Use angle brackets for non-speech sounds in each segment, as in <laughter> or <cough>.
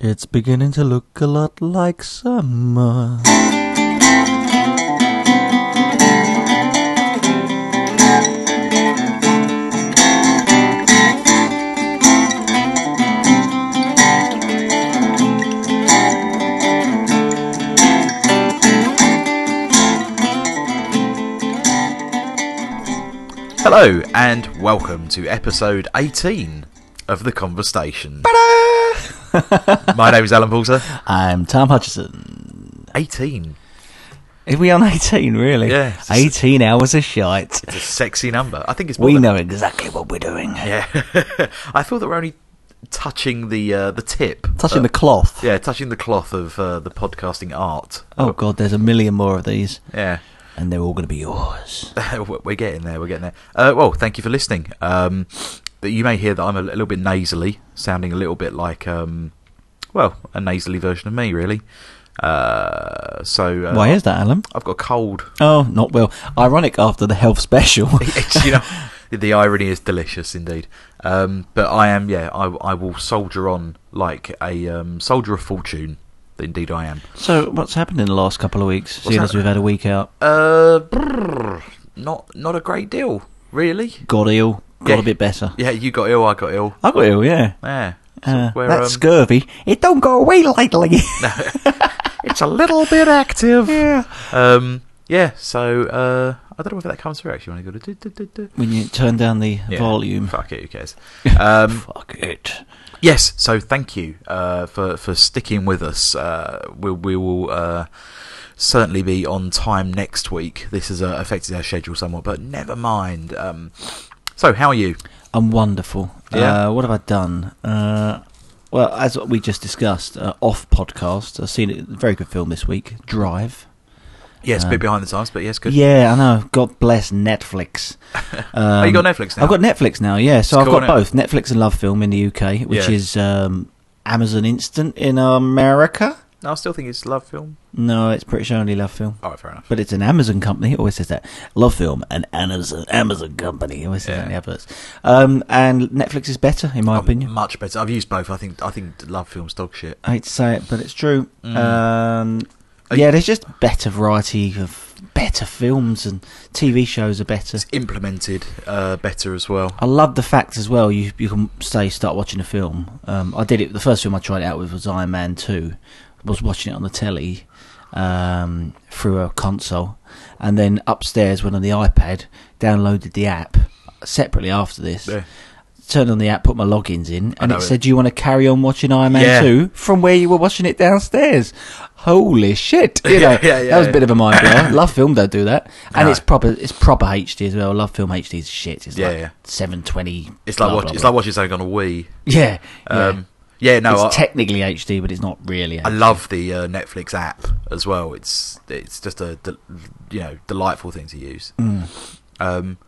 It's beginning to look a lot like summer. Hello, and welcome to episode 18 of The Conversation. <laughs> My name is Alan Porter. I'm Tom Hutchison. 18. Are we on 18, really? Yeah, it's a- 18 hours of shite. It's a sexy number. I think it's more We than- know exactly what we're doing. Yeah. <laughs> I thought that we're only touching the uh, the tip. Touching Uh, the cloth. Yeah, touching the cloth of uh, the podcasting art. Oh, God, there's a million more of these. Yeah. And they're all going to be yours. <laughs> we're getting there. We're getting there. Uh, well, thank you for listening. Um, but you may hear that I'm a little bit nasally, sounding a little bit like, um, well, a nasally version of me, really. Uh, so uh, Why is that, Alan? I've got a cold. Oh, not well. Ironic after the health special. <laughs> You know, <laughs> the irony is delicious indeed. Um, but I am, yeah, I, I will soldier on like a um, soldier of fortune. Indeed, I am. so, what's happened in the last couple of weeks, seeing as we've had a week out? Uh, brrr, not not a great deal, really. Got ill, got Yeah. a bit better. Yeah, you got ill, I got ill. I got ill, yeah. Yeah, So Uh, that um, scurvy, it don't go away lightly. <laughs> it's a little bit active. yeah. Um, yeah. So uh, I don't know whether that comes through actually when I go do, do, do, do. When you turn down the Yeah, volume. Fuck it, who cares? <laughs> Um, Fuck it. yes. So thank you uh, for for sticking with us. Uh, we we will. Uh, Certainly be on time next week. This has uh, affected our schedule somewhat, but never mind. Um, so, how are you? I'm wonderful. Yeah. Uh, what have I done? Uh, well, as we just discussed, uh, off podcast, I've seen a very good film this week, Drive. Yes, a Um, bit behind the times, but yes, good. Yeah, I know. God bless Netflix. <laughs> oh, you got Um, Netflix now. I've got Netflix now, yeah. So It's I've cool, got both Netflix and Love Film in the UK, which Yeah. is um, Amazon Instant in America. No, I still think it's love film. No, it's British only Love Film. All right, fair enough. But it's an Amazon company. It always says that. Love Film, an Amazon Amazon company. It always says that in the adverts. Um, and Netflix is better, in my Oh, opinion. much better. I've used both. I think I think love film's dog shit. I hate to say it, but it's true. Mm. Um, yeah, you- there's just better variety of better films and TV shows are better. It's implemented uh, better as well. I love the fact as well. You you can say start watching a film. Um, I did it. The first film I tried it out with was Iron Man Two. Was watching it on the telly um, through a console, and then upstairs went on the iPad, downloaded the app separately after this. Yeah. Turned on the app, put my logins in, and it it. said, "Do you want to carry on watching Iron Man Yeah. 2 from where you were watching it downstairs?" Holy shit! <laughs> You know, Yeah, yeah, yeah, that was a bit of a mind blower. <laughs> Love Film don't do that, and No. it's proper. It's proper HD as well. Love Film HD is shit. It's Yeah, like seven twenty. It's like watch, it's like watching something on a Wii. yeah, yeah. Um, yeah, no, it's I, technically HD, but it's not really. I love the uh, Netflix app as well. It's it's just a you know delightful thing to use. Mm. Um,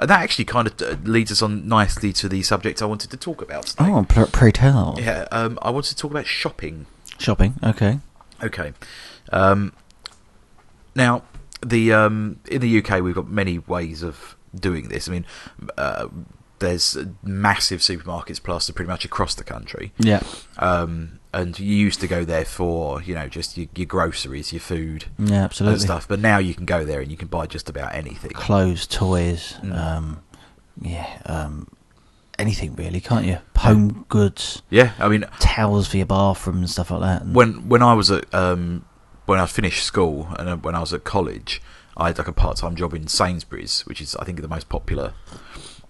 and that actually kind of leads us on nicely to the subject I wanted to talk about today. Oh, pr- pray tell. Yeah, um, I wanted to talk about shopping. Shopping. Okay. Okay. Um, now, the um, in the UK, we've got many ways of doing this. I mean, uh, there's massive supermarkets plastered pretty much across the country, Yeah. um, and you used to go there for you know just your, your groceries, your food, Yeah. and Absolutely. stuff. But now you can go there and you can buy just about anything. Clothes, toys. Mm. Um, yeah. Um, anything really, can't you? Home goods, Yeah, I mean, towels for your bathroom and stuff like that. When when I was at um, when I finished school and uh, when I was at college, I had like a part time job in Sainsbury's, which is I think the most popular.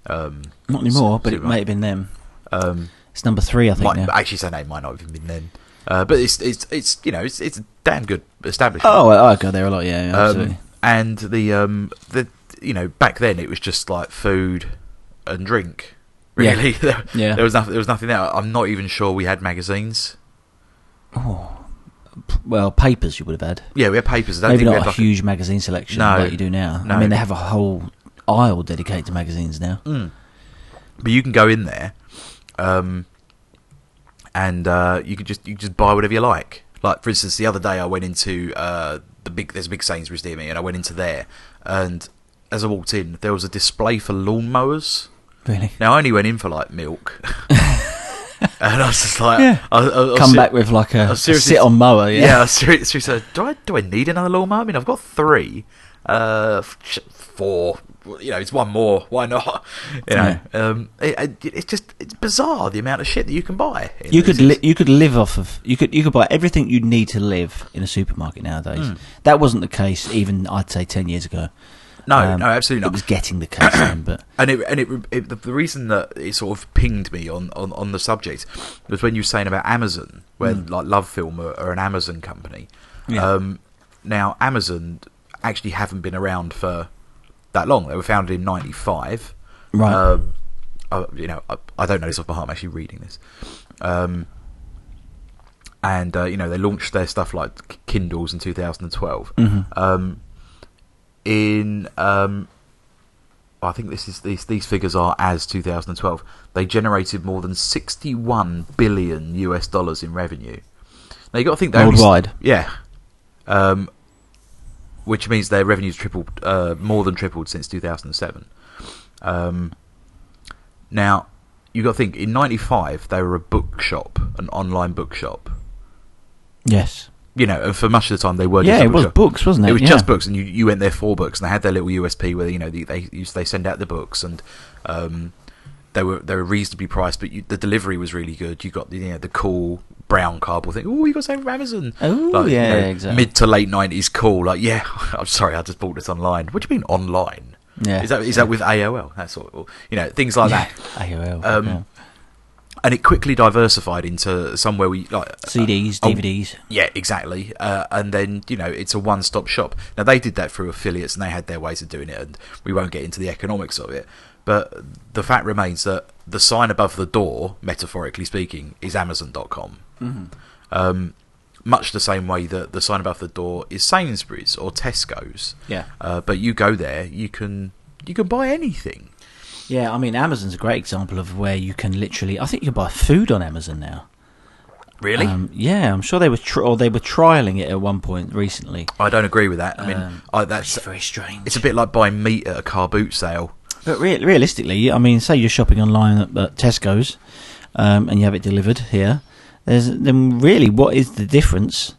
Um, not anymore, but it may have been them. Um, It's number three, I think. might, actually, name might not have even been then. Uh, but it's it's it's you know it's it's a damn good establishment. Oh, I, I go there a lot. Yeah, yeah, absolutely. um, and the um the you know back then it was just like food and drink. Yeah. Really, <laughs> there, Yeah. there was nothing. There was nothing there. I'm not even sure we had magazines. oh, well, papers you would have had. Yeah, we had papers. I don't Maybe think we not had a like huge magazine selection No, like you do now. I mean, they have a whole aisle dedicated to magazines now. Mm. But you can go in there, um, and uh, you could just you can just buy whatever you like. Like for instance, the other day I went into uh, the big there's a big Sainsbury's near me, and I went into there, and as I walked in, there was a display for lawnmowers. Really? Now I only went in for like milk, <laughs> and I was just like, Yeah. I, I, I Come ser- back with like a, a sit on mower. yeah. Yeah. I seriously, do I do I need another lawnmower? I mean, I've got three, uh, four. You know, it's one more. Why not? You know, um, it, it, it's just it's bizarre the amount of shit that you can buy. You could li- you could live off of you could you could buy everything you need to live in a supermarket nowadays. Hmm. That wasn't the case even I'd say ten years ago. no, Um, no, absolutely It not. was getting the case then, but <clears throat> and it and it, it the, the reason that it sort of pinged me on, on, on the subject was when you were saying about Amazon, where like Love Film are, are an Amazon company. Yeah. Um, now Amazon actually haven't been around for that long. They were founded in '95. Right. Um, I, you know, I, I don't know this off by heart. I'm actually reading this. Um, and uh, you know they launched their stuff like Kindles in 2012. Mhm. Um, in um, I think this is these these figures are as 2012. They generated more than 61 billion US dollars in revenue. Now you got to think they only- Worldwide? yeah. Um, which means their revenues tripled, uh, more than tripled since 2007. Um, now you've got to think in '95 they were a bookshop, an online bookshop. yes, You know, and for much of the time they were. yeah, it was books, wasn't it? It was Yeah. just books, and you, you went there for books, and they had their little USP where you know they they, they send out the books, and um, they were they were reasonably priced, but you, the delivery was really good. You got the you know, the cool brown cardboard thing. Oh, you got something from Amazon. Oh, yeah, exactly. Mid to late nineties, cool. Like, yeah, <laughs> I'm sorry, I just bought this online. What do you mean online? Yeah. is that is that with AOL? That's sort of, you know things like that. AOL. Um, yeah. And it quickly diversified into somewhere we like CDs, oh, DVDs. yeah, exactly. Uh, and then you know it's a one-stop shop. Now they did that through affiliates, and they had their ways of doing it, and we won't get into the economics of it. But the fact remains that the sign above the door, metaphorically speaking, is Amazon.com. Um, much the same way that the sign above the door is Sainsbury's or Tesco's. Yeah. Uh, but you go there, you can you can buy anything. Yeah, I mean, Amazon's a great example of where you can literally. I think you can buy food on Amazon now. Really? Um, yeah, I'm sure they were or they were trialing it at one point recently. I don't agree with that. I mean, Um, I, that's very strange. it's a bit like buying meat at a car boot sale. But re- realistically, I mean, say you're shopping online at, at Tesco's, um, and you have it delivered here. There's then really, what is the difference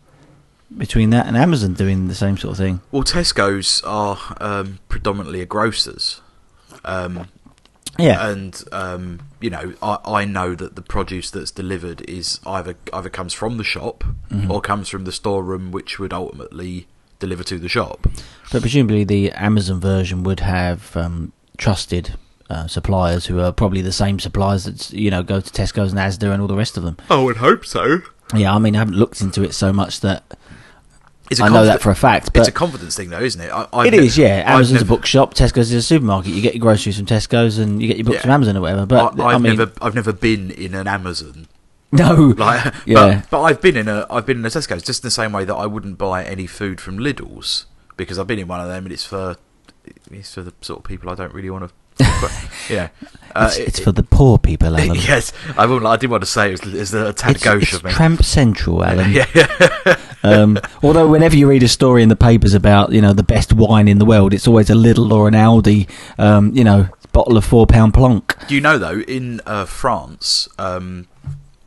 between that and Amazon doing the same sort of thing? Well, Tesco's are um, predominantly a grocers, um, Yeah, and um, you know I, I know that the produce that's delivered is either either comes from the shop Mhm. or comes from the storeroom, which would ultimately deliver to the shop. but presumably the Amazon version would have um, trusted uh, suppliers who are probably the same suppliers that you know go to Tesco's and Asda and all the rest of them. I would hope so. Yeah, I mean, I haven't looked into it so much that It's I know that for a fact. But it's a confidence thing, though, isn't it? I, I've It ne- is, yeah. Amazon's a bookshop, Tesco's is a supermarket. You get your groceries from Tesco's and you get your books Yeah. from Amazon or whatever. But I, I, I've mean, never, I've never been in an Amazon. no, Like, <laughs> Yeah. but, but I've been in a, I've been in a Tesco's just in the same way that I wouldn't buy any food from Lidl's because I've been in one of them and it's for, it's for the sort of people I don't really want <laughs> to. yeah, uh, it's, it- for the poor people, Alan. <laughs> yes, I wouldn't. I didn't want to say it was, it's a tad It's, gauche it's of me. Tramp Central, Alan. yeah, yeah. <laughs> Um, although whenever you read a story in the papers about you know the best wine in the world, it's always a Lidl or an Aldi, um, you know, bottle of four pound plonk. Do you know though, in uh, France, um,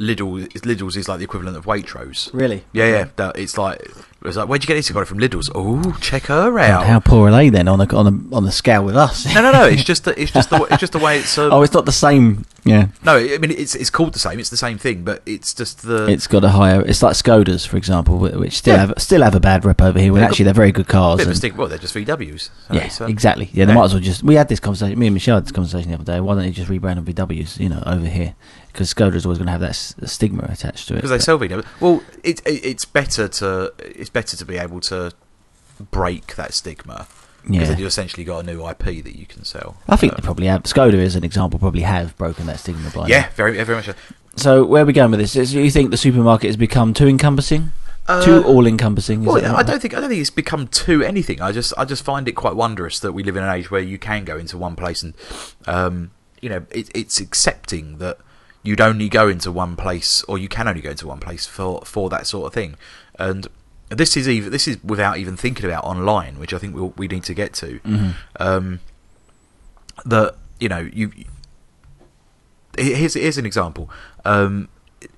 Lidl, Lidl's is like the equivalent of Waitrose. Really? Yeah, yeah. That, it's like it's like where'd you get this? I got it from Lidl's. Oh, check her out. How poor are they then on the on the on the scale with us? no, no, no. It's <laughs> just the, it's just the it's just the way it's. Um, oh, it's not the same. Yeah, no, I mean it's it's called the same. It's the same thing, but it's just the. it's got a higher. It's like Skodas, for example, which still Yeah. have still have a bad rep over here. When actually they're very good cars. bit of a and- stick. Well, they're just VWs. So Yeah, it's, um, exactly. Yeah, they yeah. might as well just. We had this conversation. Me and Michelle had this conversation the other day. Why don't you just rebrand them VWs? You know, over here because Skoda's always going to have that s- stigma attached to it. because they sell VW. Well, it, it it's better to it's better to be able to break that stigma because Yeah, then you essentially got a new IP that you can sell. I think Uh, they probably have. Skoda, as an example, probably have broken that stigma by now. yeah, very very much. so. So where are we going with this? Is, do you think the supermarket has become too encompassing, Uh, too all-encompassing? Well, I right? don't think I don't think it's become too anything. I just I just find it quite wondrous that we live in an age where you can go into one place and um, you know it, it's accepting that you'd only go into one place or you can only go into one place for for that sort of thing. And this is even this is without even thinking about online, which I think we'll, we need to get to. Mhm. Um, that you know you here's here's an example. Um,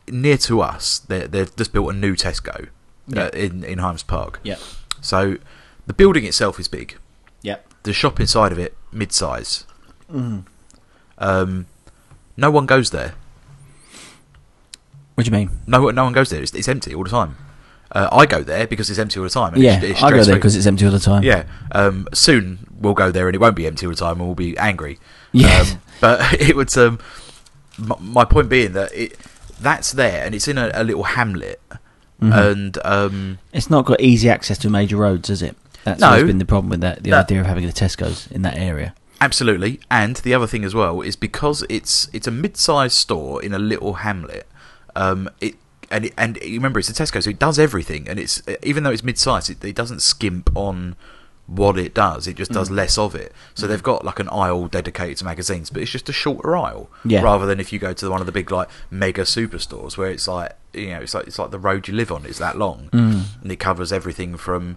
near to us, they they've just built a new Tesco Yeah. uh, in in Highams Park. Yep. So the building itself is big. Yep. The shop inside of it, mid-size. Mm. Um, no one goes there. What do you mean? No, no one goes there. It's, it's empty all the time. Uh, I go there because it's empty all the time. Yeah, it's, it's I go there because it's empty all the time. Yeah. Um, soon we'll go there and it won't be empty all the time and we'll be angry. Yeah. <laughs> Um, but <laughs> it would. Um, my point being that it that's there and it's in a, a little hamlet Mhm. and um, It's not got easy access to major roads, is it? That's No. always been the problem with that. The No. idea of having the Tesco's in that area. absolutely. And the other thing as well is because it's it's a mid-sized store in a little hamlet. Um, it and it, and remember it's a Tesco, so it does everything. And it's even though it's mid-sized, it, it doesn't skimp on what it does. It just does Mm. less of it. So they've got like an aisle dedicated to magazines, but it's just a shorter aisle. Yeah. Rather than if you go to one of the big like mega superstores where it's like you know it's like it's like the road you live on. It's that long, Mm. and it covers everything from.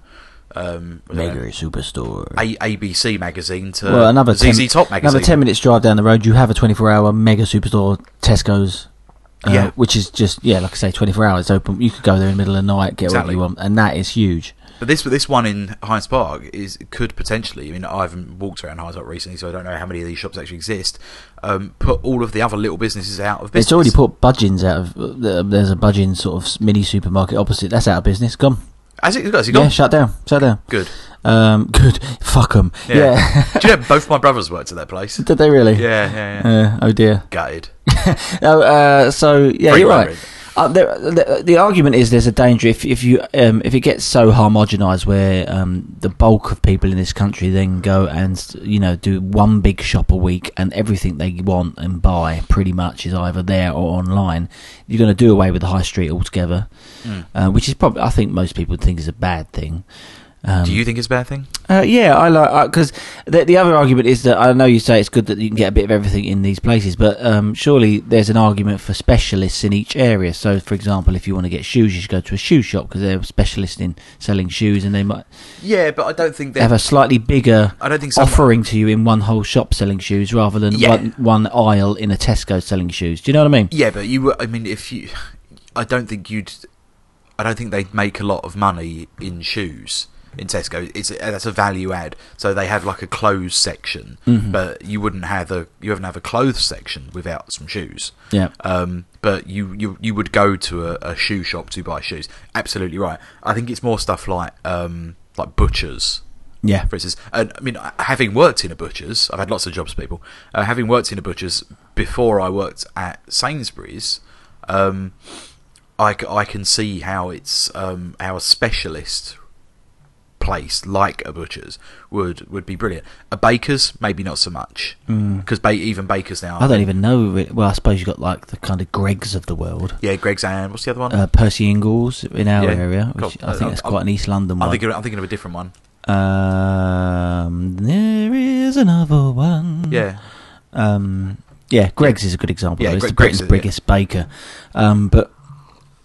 Um, I don't know, Mega superstore. a- ABC magazine to well, another ZZ 10, Top magazine. Another ten minutes drive down the road, you have a twenty-four hour mega superstore, Tesco's. Uh, Yeah. which is just yeah, like I say, twenty-four hours open. You could go there in the middle of the night, get Exactly. what you want, and that is huge. But this this one in Highams Park is could potentially. I mean, I haven't walked around Highams Park recently, so I don't know how many of these shops actually exist. Um, put all of the other little businesses out of business. It's already put Budgens out of. Uh, there's a Budgeon sort of mini supermarket opposite. That's out of business. Gone. Has it? Has it Yeah, shut down. Shut down. Good. Um, <laughs> good. Fuck them. Yeah. Yeah. Do you know both my brothers worked at that place? Did they really? Yeah, yeah, yeah. Uh, oh dear. Gutted. <laughs> Oh, uh, so yeah, Very you're right. Uh, the, the, the argument is there's a danger if if you um, if it gets so homogenised where um, the bulk of people in this country then go and you know do one big shop a week and everything they want and buy pretty much is either there or online. You're going to do away with the high street altogether, Mm. uh, which is probably I think most people think is a bad thing. Um, Do you think it's a bad thing? uh, yeah, I like because the the other argument is that I know you say it's good that you can get a bit of everything in these places, but um, surely there's an argument for specialists in each area. So, for example, if you want to get shoes, you should go to a shoe shop because they're specialists in selling shoes, and they might Yeah, but I don't think they have a slightly bigger I don't think offering to you in one whole shop selling shoes rather than Yeah. one, one aisle in a Tesco selling shoes. Do you know what I mean? Yeah, but you. were- I mean, if you, I don't think you'd. I don't think they'd make a lot of money in shoes in Tesco. It's that's a value add. So they have like a clothes section, Mhm. but you wouldn't have a you wouldn't have a clothes section without some shoes. Yeah. Um, but you, you you would go to a, a shoe shop to buy shoes. Absolutely right. I think it's more stuff like um, like butchers Yeah. for instance. And I mean, having worked in a butcher's, I've had lots of jobs, people. Uh, having worked in a butcher's before I worked at Sainsbury's, um, I, I can see how it's um, how a specialist place like a butcher's would would be brilliant. A baker's maybe not so much Mm. because ba- even bakers now. I don't even know. Well, I suppose you've got like the kind of Greggs of the world. Yeah, Greggs and what's the other one? Uh, Percy Ingles in our Yeah. area, which God, I think uh, that's I'm- quite an East London I'm one. thinking I'm thinking of a different one. Um, there is another one. Yeah, Um, yeah, Greggs is a good example. Yeah, though. it's Gre- the Greggs Britain's yeah. biggest baker. Um, but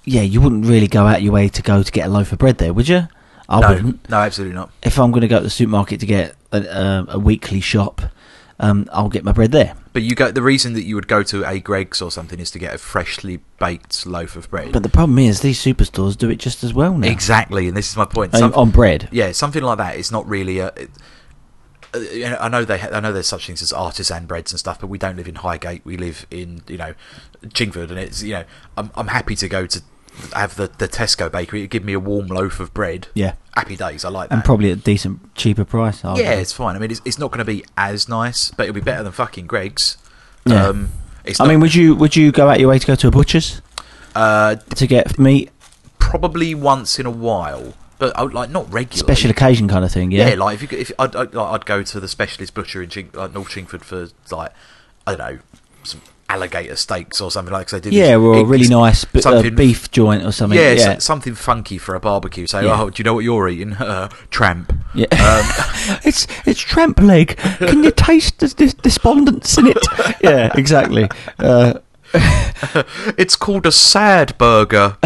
yeah, you wouldn't really go out your way to go to get a loaf of bread there, would you? I no, wouldn't. no, absolutely not. If I'm going to go to the supermarket to get a, a, a weekly shop, um, I'll get my bread there. But you go. The reason that you would go to a Greggs or something is to get a freshly baked loaf of bread. But the problem is, these superstores do it just as well now. Exactly, and this is my point. Um, Some- on bread. yeah, something like that. It's not really a. It, uh, I know they. I know there's such things as artisan breads and stuff, but we don't live in Highgate. We live in you know, Chingford, and it's you know, I'm I'm happy to go to have the the Tesco bakery. Give me a warm loaf of bread. Yeah, Happy days. I like that. and probably at a decent, cheaper price. I would yeah, say. it's fine. I mean, it's it's not going to be as nice, but it'll be better than fucking Greggs. Yeah. Um, it's I mean, would you would you go out your way to go to a butcher's uh, to get meat, probably once in a while, but I would, like not regularly. special occasion kind of thing? Yeah, Yeah, like if you could- if I'd, I'd, like, I'd go to the specialist butcher in Ching, like North Chingford for like I don't know some alligator steaks or something like. Cause they do yeah, or a really nice b- uh, beef joint or something. Yeah, Yeah, so- something funky for a barbecue. Say, Yeah. oh, do you know what you're eating? <laughs> Uh, tramp. yeah. Um, <laughs> <laughs> it's it's tramp leg. Can you taste the, the despondence in it? yeah, exactly. Uh, it's called a sad burger.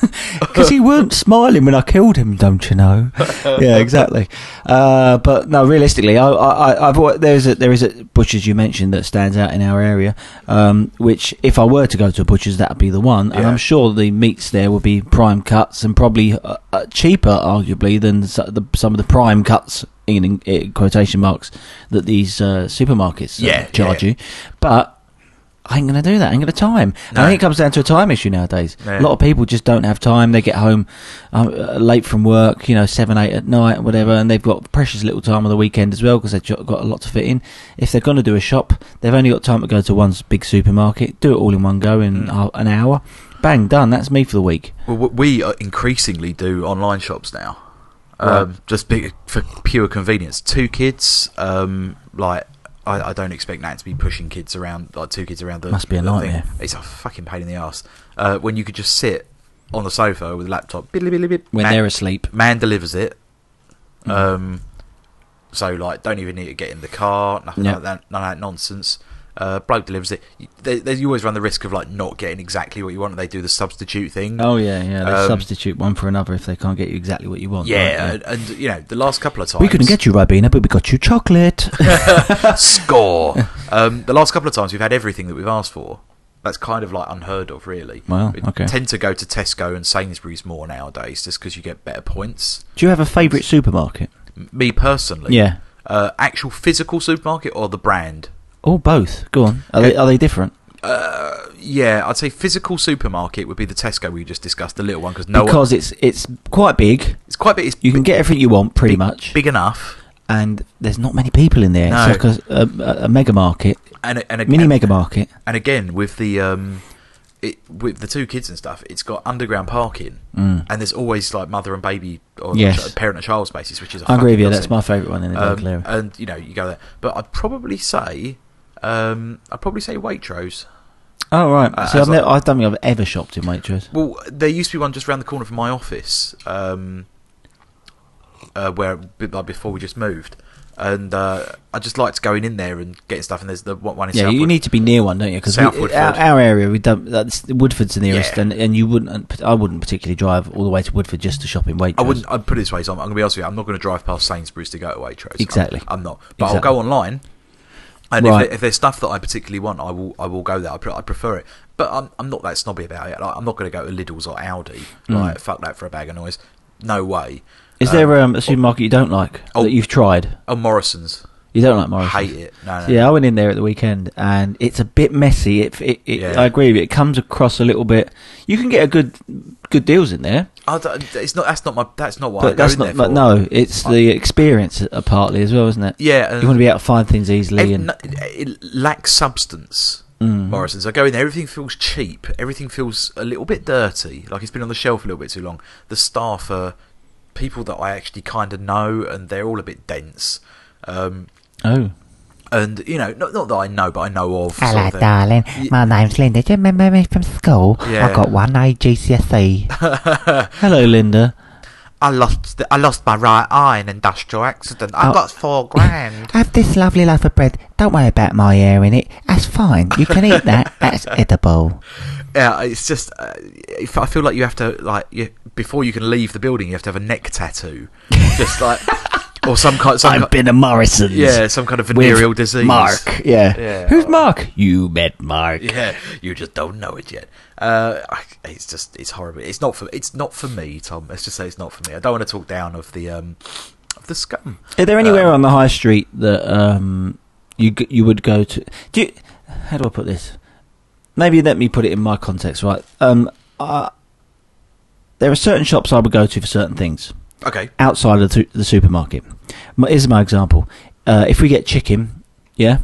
<laughs> Because he weren't smiling when I killed him, don't you know? <laughs> yeah, exactly. Uh, but no, realistically, I, I, I've there's a there is a butcher's you mentioned that stands out in our area. Um, which, if I were to go to a butcher's, that would be the one, and I'm sure the meats there would be prime cuts and probably uh, uh, cheaper, arguably, than the, some of the prime cuts. In, in, in quotation marks that these uh, supermarkets uh, Yeah, charge yeah. you, but I ain't going to do that. I ain't going to time. And I think it comes down to a time issue nowadays. Yeah. A lot of people just don't have time. They get home uh, uh, late from work, you know, seven, eight at night, whatever, and they've got precious little time on the weekend as well because they've got a lot to fit in. If they're going to do a shop, they've only got time to go to one big supermarket, do it all in one go in Mm. an hour. Bang, done. That's me for the week. Well, we uh, increasingly do online shops now, Right. um, just big, for pure convenience. Two kids, um, like I, I don't expect Nat to be pushing kids around, like two kids around the. Must be a nightmare. Thing. It's a fucking pain in the ass. Uh, when you could just sit on the sofa with a laptop, biddly, biddly, bid, When man, they're asleep. man delivers it. Mm. Um, so like, don't even need to get in the car, nothing Yeah. like that, none of that nonsense. Uh, bloke delivers it. You, they, they, you always run the risk of like not getting exactly what you want. They do the substitute thing. Oh, yeah, yeah. They Um, substitute one for another if they can't get you exactly what you want. Yeah, right? and, and you know the last couple of times We couldn't get you Ribena, but we got you chocolate. <laughs> <laughs> score. um, the last couple of times we've had everything that we've asked for. That's kind of like unheard of, really. Wow, we okay. tend to go to Tesco and Sainsbury's more nowadays, just because you get better points. Do you have a favourite supermarket? Me personally, Yeah. uh, actual physical supermarket or the brand. Oh, both. Go on. Are, they, are they different? Uh, yeah, I'd say physical supermarket would be the Tesco we just discussed, the little one, because no one, because it's it's quite big. it's quite big. It's You can get everything you want, pretty big, much, big enough, and there's not many people in there. No. It's like a, a, a mega market, and a- and a, mini and- mega market. And again, with the um, it with the two kids and stuff, it's got underground parking, Mm. and there's always like mother and baby or Yes. parent and child spaces, which is. A I agree with you. That's my favourite one in the Um, local area. and you know you go there, but I'd probably say, um, I'd probably say Waitrose. oh right. uh, so I've I- never, I don't think I've ever shopped in Waitrose. Well, there used to be one just around the corner from my office, um, uh, where like before we just moved, and uh, I just liked going in there and getting stuff. And there's the one in Yeah, Southwood. you need to be near one, don't you? Because our, our area, we don't. That's Woodford's the nearest, Yeah. and, and you wouldn't. I wouldn't particularly drive all the way to Woodford just to shop in Waitrose. I wouldn't. I'd put it this way. So I'm, I'm going to be honest with you. I'm not going to drive past Sainsbury's to go to Waitrose. Exactly. I'm, I'm not. But Exactly. I'll go online. And Right. if, if there's stuff that I particularly want, I will. I will go there. I, pre- I prefer it. But I'm, I'm not that snobby about it. Like, I'm not going to go to Lidl's or Aldi. Mm. Like fuck that for a bag of noise. No way. Is Um, there um, a supermarket you don't like oh. that you've tried? Oh, Morrison's. You don't like Morrison's? Hate it. No, no. Yeah, I went in there at the weekend, and it's a bit messy. It, it, it Yeah. I agree with you. It comes across a little bit. You can get a good, good deals in there, I don't- it's not. That's not my. That's not what I but go that's not. But no, it's the experience uh, partly as well, isn't it? Yeah. You want to be able to find things easily, and no, it lacks substance. Mm. Morrison's. I go in there, everything feels cheap. Everything feels a little bit dirty, like it's been on the shelf a little bit too long. The staff are people that I actually kind of know, and they're all a bit dense. Um, oh, and you know, not not that I know, but I know of. Hello, sort of darling. Ye- My name's Linda. Do you remember me from school? Yeah. I got one A GCSE. <laughs> hello, Linda. I lost I lost my right eye in an industrial accident. I Oh. got four grand. <laughs> Have this lovely loaf of bread. Don't worry about my hair in it. That's fine. You can eat that. <laughs> That's edible. Yeah, it's just. Uh, if I feel like you have to like you, before you can leave the building, you have to have a neck tattoo, just like or some kind. Some I've been to Morrison's. yeah, some kind of venereal disease. Mark. Yeah. Yeah. Who's Mark? You met Mark. Yeah, you just don't know it yet. Uh, it's just it's horrible. It's not for it's not for me, Tom. Let's just say it's not for me. I don't want to talk down of the um of the scum. Are there anywhere Um, on the high street that um you you would go to? Do you, how do I put this? Maybe let me put it in my context, right? Um, uh, there are certain shops I would go to for certain things Okay. outside of the, the supermarket. My, here's my example: uh, if we get chicken, yeah,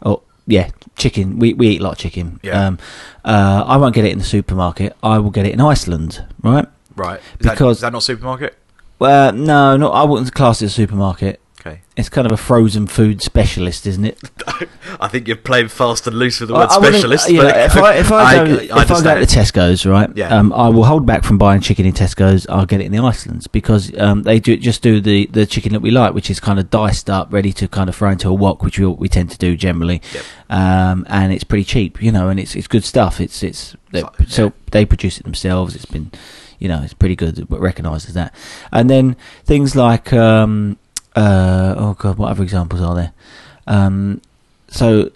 or yeah, chicken. We we eat a lot of chicken. Yeah. Um, uh, I won't get it in the supermarket. I will get it in Iceland, right? Right. Is Because- is that not supermarket? Well, no, no, I wouldn't class it as a supermarket. Okay. It's kind of a frozen food specialist, isn't it? <laughs> I think you're playing fast and loose with the I- word I wouldn't- specialist. yeah, if I if I <laughs> go, if I go to. Tesco's, right? Yeah. Um, I will hold back from buying chicken in Tesco's. I'll get it in the Icelands because um, they do just do the, the chicken that we like, which is kind of diced up, ready to kind of throw into a wok, which we we tend to do generally. Yep. Um, and it's pretty cheap, you know, and it's it's good stuff. It's it's they, It's like- so yeah. they produce it themselves. It's been you know, it's pretty good. It recognises that. And then things like, um, uh, oh god, what other examples are there? Um, so,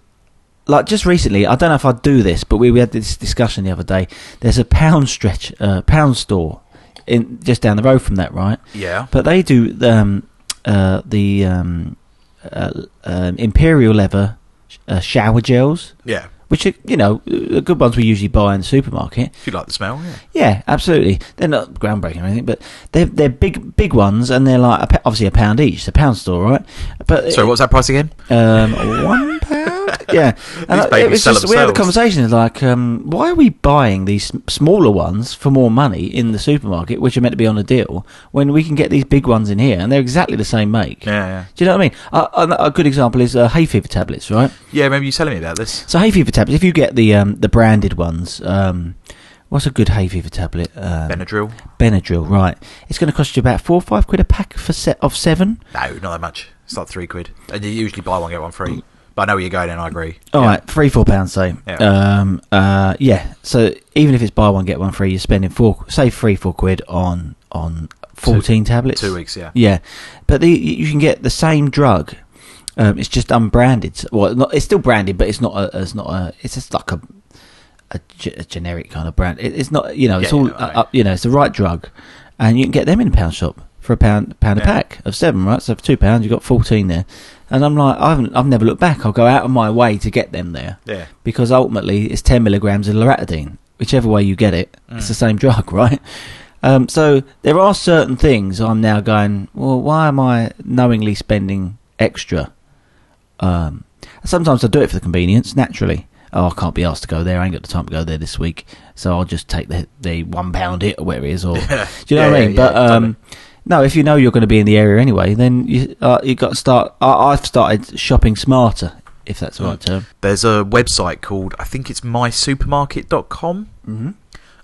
like just recently, I don't know if I'd do this, but we, we had this discussion the other day. There's a pound stretch, uh, pound store in just down the road from that, right? Yeah. But they do um, uh, the um, uh, um, imperial leather uh, shower gels, Yeah. Which are you know the good ones we usually buy in the supermarket. If you like the smell, yeah. Yeah, absolutely. They're not groundbreaking or anything, but they're they're big big ones, and they're like obviously a pound each. It's a pound store, right? But Sorry, what's that price again? um, one. Yeah, <laughs> and it was just we had a themselves. conversation like, um, why are we buying these smaller ones for more money in the supermarket, which are meant to be on a deal, when we can get these big ones in here and they're exactly the same make? Yeah, yeah. Do you know what I mean? Uh, a, a good example is uh, hay fever tablets, right? Yeah, remember you telling me about this? So hay fever tablets, if you get the um, the branded ones, um, what's a good hay fever tablet? Um, Benadryl? Benadryl, right? It's going to cost you about four or five quid a pack for set of seven. No, not that much. It's like three quid. And you usually buy one, get one free. But I know where you're going and I agree. All yeah. right, three four pounds, say. Yeah. Um, uh, yeah. So even if it's buy one get one free, you're spending four, say three four quid on on fourteen tablets. Two weeks, yeah. Yeah, but the, you can get the same drug. Um, it's just unbranded. Well, not, it's still branded, but it's not. A, it's not a. It's just like a a, generic kind of brand. It, it's not. You know, it's Yeah, all. yeah, I uh, you know, it's the right drug, and you can get them in a pound shop for a pound pound a Yeah. pack of seven. Right, so for two pounds, you have got fourteen there. And I'm like, I haven't. I've never looked back. I'll go out of my way to get them there Yeah. because ultimately it's 10 milligrams of loratadine. Whichever way you get it, it's Mm. the same <laughs> drug, right? Um, so there are certain things I'm now going, well, why am I knowingly spending extra? Um, sometimes I do it for the convenience, naturally. Oh, I can't be asked to go there. I ain't got the time to go there this week, so I'll just take the the one pound hit or whatever it is. Or Yeah. <laughs> do you know Yeah, what I mean? yeah, but um, no, if you know you're going to be in the area anyway, then you uh, you got to start. I, I've started shopping smarter, if that's the right term. There's a website called, I think it's mysupermarket.com. Mm-hmm.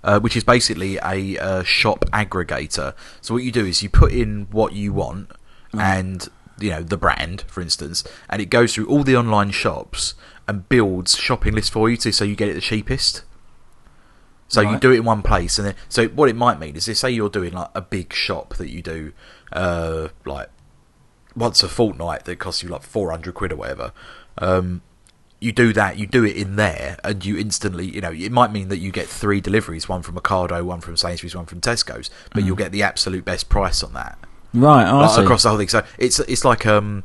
uh, which is basically a uh, shop aggregator. So what you do is you put in what you want and you know the brand, for instance, and it goes through all the online shops and builds shopping lists for you to so you get it the cheapest. So you do it in one place, and then so what it might mean is, if say you're doing like a big shop that you do, uh, like once a fortnight that costs you like four hundred quid or whatever. Um, you do that, you do it in there, and you instantly, you know, it might mean that you get three deliveries: one from Ocado, one from Sainsbury's, one from Tesco's, but you'll get the absolute best price on that Right, oh, like, across the whole thing. So it's it's like um,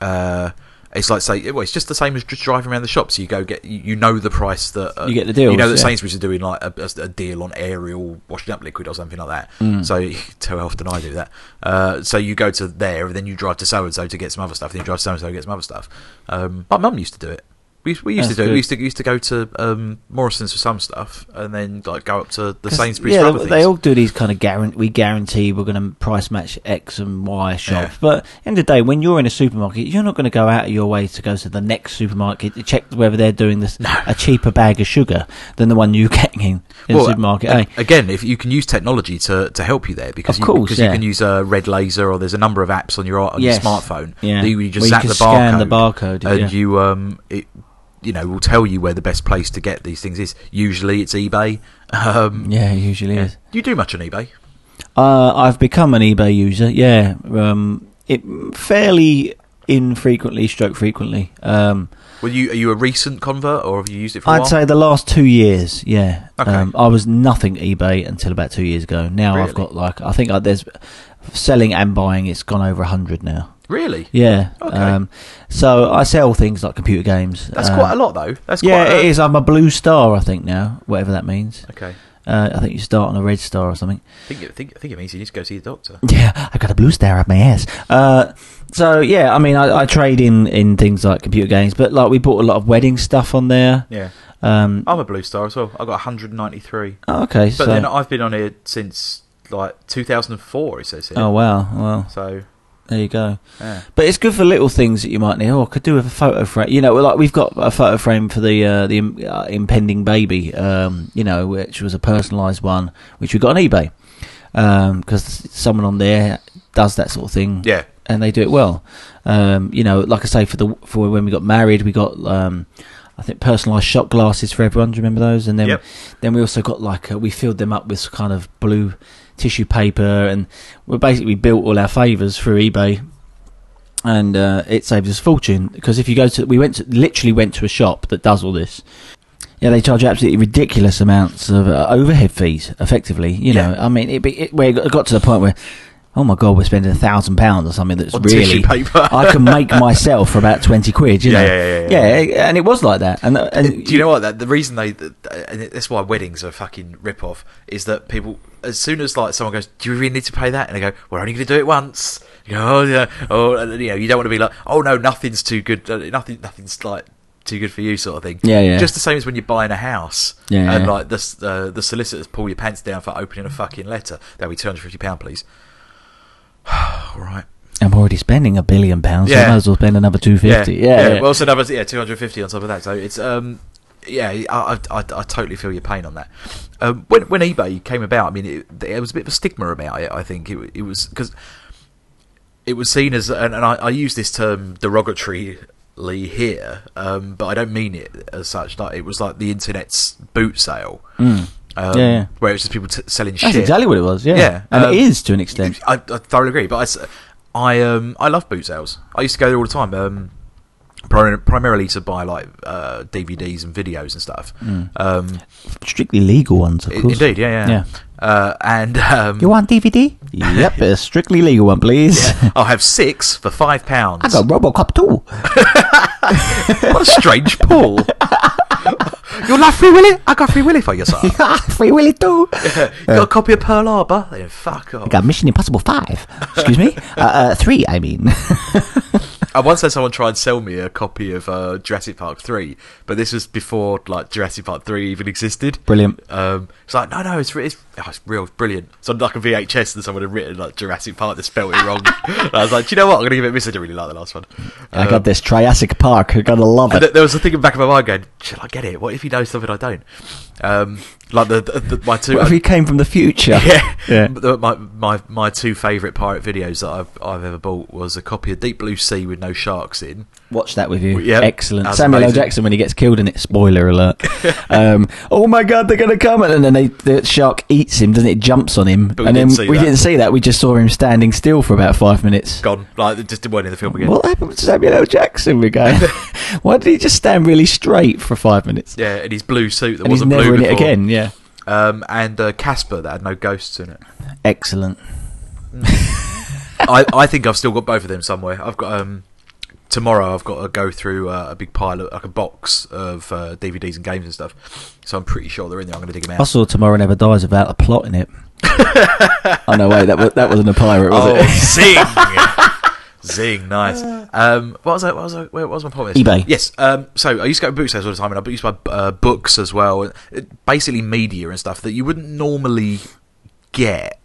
uh, it's like say, well, it's just the same as just driving around the shops. You go get, you, you know the price that uh, You get the deals, You know that yeah. Sainsbury's are doing like a, a- deal on Ariel washing up liquid or something like that. Mm. So you can tell how often I do that. Uh, so you go to there, and then you drive to so and so to get some other stuff. Then you drive to so and so to get some other stuff. Um, my mum used to do it. We, we used That's to do good. We used to used to go to um, Morrison's for some stuff, and then like go up to the Sainsbury's Yeah, they, they all do these kind of guarantee. We guarantee we're going to price match X and Y shops. Yeah. But end of the day, when you're in a supermarket, you're not going to go out of your way to go to the next supermarket to check whether they're doing this no. a cheaper bag of sugar than the one you're <laughs> getting in, in the supermarket. a- eh? Again, if you can use technology to, to help you there, because Of you, course, because yeah. you can use a RedLaser, or there's a number of apps on your on Yes. your smartphone. Yeah. you, you just you zap can the scan barcode, the barcode, and yeah. you um it you know will tell you where the best place to get these things is. Usually, it's eBay. Um, Yeah, usually yeah. is. Do you do much on eBay? Uh, I've become an eBay user. Yeah, um, it fairly infrequently, stroke frequently. Um, Well, you are you a recent convert, or have you used it for I'd say the last two years, yeah. Okay. Um, I was nothing eBay until about two years ago. Now Really? I've got like I think uh, there's selling and buying. It's gone over a hundred now. Really? Yeah. Okay. Um, so I sell things like computer games. That's um, quite a lot, though. That's yeah, quite a, it is. I'm a blue star, I think now, whatever that means. Okay. Uh, I think you start on a red star or something. I think, it, think, I think it means you need to go see the doctor. <laughs> Yeah, I've got a blue star up my ass. Uh, so yeah, I mean, I, I trade in in things like computer games, but like we bought a lot of wedding stuff on there. Yeah. Um, I'm a blue star as well. I got 193. oh, okay, But so then I've been on here since like 2004. It says here. oh wow, well So there you go. yeah. But it's good for little things that you might need. Oh, I could do with a photo frame. You know, like we've got a photo frame for the uh, the im- uh, impending baby. Um, you know, which was a personalised one, which we got on eBay because someone on there does that sort of thing. Yeah. and they do it well. Um, you know, like I say, for the for when we got married, we got um, I think personalised shot glasses for everyone. Do you remember those? And then Yep. then we also got like uh, we filled them up with kind of blue tissue paper, and we basically built all our favours through eBay. And uh, it saved us a fortune because if you go to, we went to, literally went to a shop that does all this. Yeah, they charge absolutely ridiculous amounts of uh, overhead fees. Effectively, you know, I mean, it, be- it, where it got to the point where, oh my god, we're spending a thousand pounds or something that's On really paper. I can make <laughs> myself for about twenty quid. You Yeah, know, yeah, yeah, yeah, and it was like that. And, uh, and Do you know what? That the reason they, and that's why weddings are a fucking rip off, is that people, as soon as like someone goes, "Do you really need to pay that?" and they go, "We're only going to do it once." You go, "Oh yeah," oh, and, you know, you don't want to be like, "Oh no, nothing's too good, uh, nothing, nothing's like too good for you," sort of thing. Yeah, yeah. Just the same as when you're buying a house, Yeah, and yeah. like the uh, the solicitors pull your pants down for opening a fucking letter. That'll be two hundred fifty pound, please. <sighs> All right. I'm already spending a billion pounds. So Yeah. I might as well spend another two fifty. Yeah, yeah. Well, so another yeah, two hundred fifty on top of that. So it's um, yeah, I, I, I, I totally feel your pain on that. Um, when when eBay came about, I mean, it, there was a bit of a stigma about it. I think it it was because it was seen as, and, and I, I use this term derogatorily here, um, but I don't mean it as such. Like it was like the internet's boot sale. Mm. Um, Yeah, yeah. where it's just people t- selling That's shit. That's exactly what it was. Yeah, Yeah, and um, it is to an extent. I, I thoroughly agree, but I, I, um I love boot sales. I used to go there all the time, um, prim- primarily to buy like uh, DVDs and videos and stuff. Mm. Um, Strictly legal ones, of course. indeed, yeah, yeah. Yeah. Uh, and um, You want DVD? yep, <laughs> a strictly legal one, please. yeah, I'll have six for five pounds. I got Robocop too. <laughs> what a strange pull! <laughs> you like Free Willy? I got Free Willy for you, sir. <laughs> Free Willy too. <laughs> got a copy of Pearl Harbor? Then fuck off. I got Mission Impossible 5. Excuse me? <laughs> Uh, uh, 3, I mean. I once had someone try and sell me a copy of uh, Jurassic Park three, but this was before like Jurassic Park three even existed. Brilliant. Um, it's like no, no, it's it's, oh, it's real, it's brilliant. So I'm like a VHS, and someone had written like Jurassic Park, they spelled it wrong. <laughs> I was like, do you know what? I'm gonna give it a miss. I didn't really like the last one. I Um, got this Triassic Park. I gotta love it. th- there was a thing in the back of my mind going, should I get it? What if he knows something I don't? Um, like the, the, the my two. What if he came from the future? <laughs> yeah, <laughs> Yeah. My, my my two favourite pirate videos that I've I've ever bought was a copy of Deep Blue Sea with no sharks in. Watch that with you. Yep. Excellent. Samuel L. Jackson when he gets killed in it. Spoiler alert. <laughs> um, oh my god, they're gonna come! And then they, the shark eats him, doesn't it? Jumps on him, But and then we that. didn't see that. We just saw him standing still for about five minutes. Gone, like just didn't in the film again. What happened to Samuel L. Jackson? We go. <laughs> Why did he just stand really straight for five minutes? Yeah, in his blue suit that and wasn't never blue in before. it again. Yeah. Um, and uh, Casper that had no ghosts in it. Excellent. <laughs> I, I think I've still got both of them somewhere. I've got um tomorrow. I've got to go through uh, a big pile of like a box of uh, DVDs and games and stuff. So I'm pretty sure they're in there. I'm going to dig them out. I out. saw Tomorrow Never Dies without a plot in it. <laughs> oh no, wait, that was, that wasn't a pirate, was Oh, it? zing, <laughs> zing, nice. Um, what was I? What was I? Where what was my point? eBay. Yes. Um, so I used to go to book sales all the time, and I used to buy uh, books as well, and, basically media and stuff that you wouldn't normally get.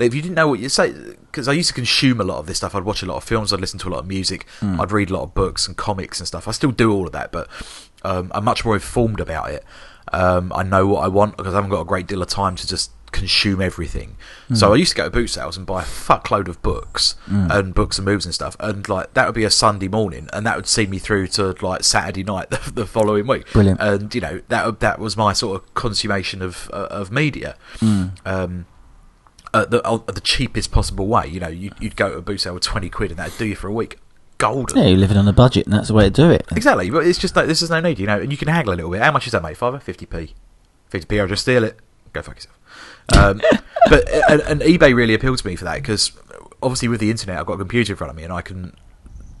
If you didn't know what you say, because I used to consume a lot of this stuff. I'd watch a lot of films. I'd listen to a lot of music. Hmm. I'd read a lot of books and comics and stuff. I still do all of that, but um, I'm much more informed about it. Um, I know what I want because I haven't got a great deal of time to just consume everything. Hmm. So I used to go to boot sales and buy a fuckload of books and books and movies and stuff, and like that would be a Sunday morning, and that would see me through to like Saturday night <laughs> the, the following week. Brilliant. And you know that that was my sort of consummation of uh, of media. Um, the, at the cheapest possible way, you know, you, you'd go to a boot sale with twenty quid, and that'd do you for a week. Golden. Yeah, you're living on a budget, and that's the way to do it. Exactly, but it's just like this is no need, you know, and you can haggle a little bit. How much is that, mate? Fiver, fifty p, fifty p. I'll just steal it. Go fuck yourself. Um, <laughs> but and, and eBay really appealed to me for that because obviously with the internet, I've got a computer in front of me and I can,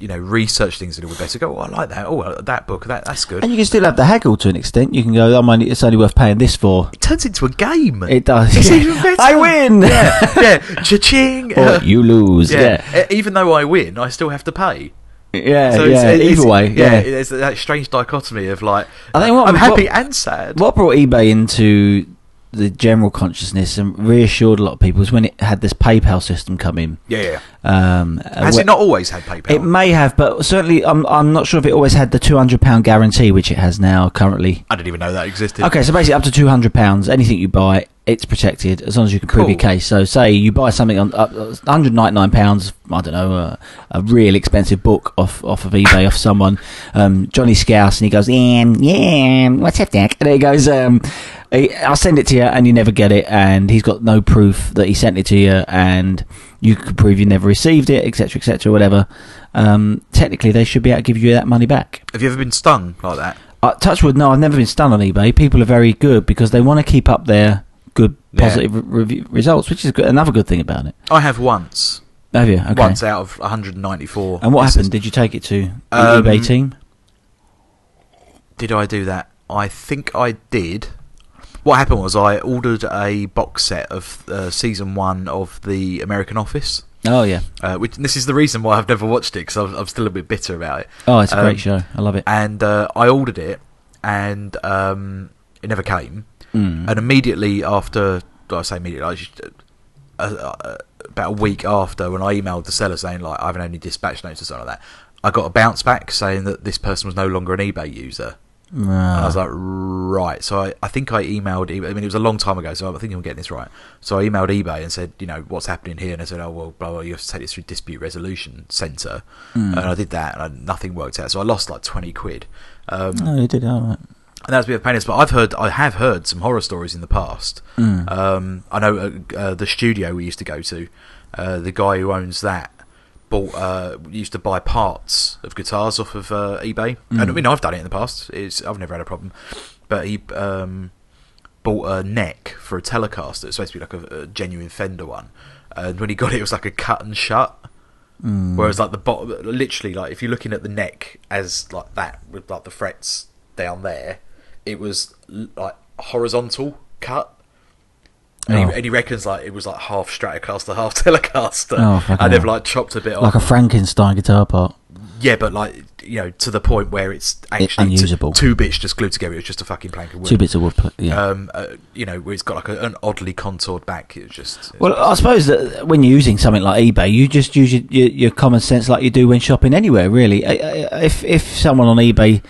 you know, research things a little bit better. Go, oh, I like that. Oh, that book, that that's good. And you can still have the haggle to an extent. You can go, oh, I'm only, it's only worth paying this for. it turns into a game. It does. It's yeah. even better. I win. yeah, yeah, <laughs> cha-ching. Or you lose. yeah. Yeah. Even though I win, I still have to pay. Yeah. So yeah. it's, it's, Either way. Yeah. there's that strange dichotomy of like, I think what- I'm happy what- and sad. What brought eBay into the general consciousness and reassured a lot of people was when it had this PayPal system come in. Yeah, yeah. Um, Has it not always had PayPal? It may have, but certainly I'm I'm not sure if it always had the two hundred pound guarantee, which it has now currently. I didn't even know that existed. Okay, so basically up to two hundred pounds, anything you buy, it's protected as long as you can prove your case. So, say you buy something on uh, one hundred ninety nine pounds, I don't know, uh, a real expensive book off off of eBay off someone, um, Johnny Scouse, and he goes, yeah, yeah, what's up, Dick? And he goes, um, I'll send it to you, and you never get it, and he's got no proof that he sent it to you, and you can prove you never received it, etc., etc., whatever. Um, technically, they should be able to give you that money back. Have you ever been stung like that? Uh, Touchwood, no, I've never been stung on eBay. People are very good because they want to keep up their good, Yeah. positive re- review results, which is good, another good thing about it. I have once. Have you? Okay. Once out of 194. and what happened? Did you take it to the Um, eBay team? Did I do that? I think I did. What happened was I ordered a box set of uh, season one of the American Office. Oh yeah. Uh, which this is the reason why I've never watched it because I'm, I'm still a bit bitter about it. Oh, it's a Um, great show. I love it. And uh, I ordered it, and um, it never came. Mm. And immediately after, well, I say immediately, I just, uh, uh, about a week after, when I emailed the seller saying like I haven't had any dispatch notes or something like that, I got a bounce back saying that this person was no longer an eBay user. And I was Ah. like, right. So I, I think I emailed eBay. I mean, it was a long time ago, so I think I'm getting this right. So I emailed eBay and said, you know, what's happening here? And I said, oh, well, blah, blah, you have to take this through dispute resolution centre. Mm. And I did that, and I, nothing worked out. So I lost like 20 quid. Um, oh, you did. All right. and that's a bit of a pain. in the- But I've heard, I have heard some horror stories in the past. Mm. Um, I know uh, uh, the studio we used to go to, uh, the guy who owns that bought uh, used to buy parts of guitars off of uh, eBay. And I Mm. mean, I've done it in the past. It's I've never had a problem. But he um, bought a neck for a Telecaster. It's supposed to be like a, a genuine Fender one. And when he got it, it was like a cut and shut. Mm. Whereas like the bottom, literally, like if you're looking at the neck as like that with like the frets down there, it was like horizontal cut. And, Oh. he, and he reckons like it was like half Stratocaster, <laughs> half Telecaster, Oh, and they've like chopped a bit off. like a Frankenstein guitar part. yeah, but like you know, to the point where it's actually unusable. two bits just glued together. It's just a fucking plank of wood. Two bits of wood. Yeah. Um, uh, you know, where it's got like a, an oddly contoured back. It's just it's Well, I suppose that when you're using something like eBay, you just use your, your, your common sense like you do when shopping anywhere. Really, if if someone on eBay,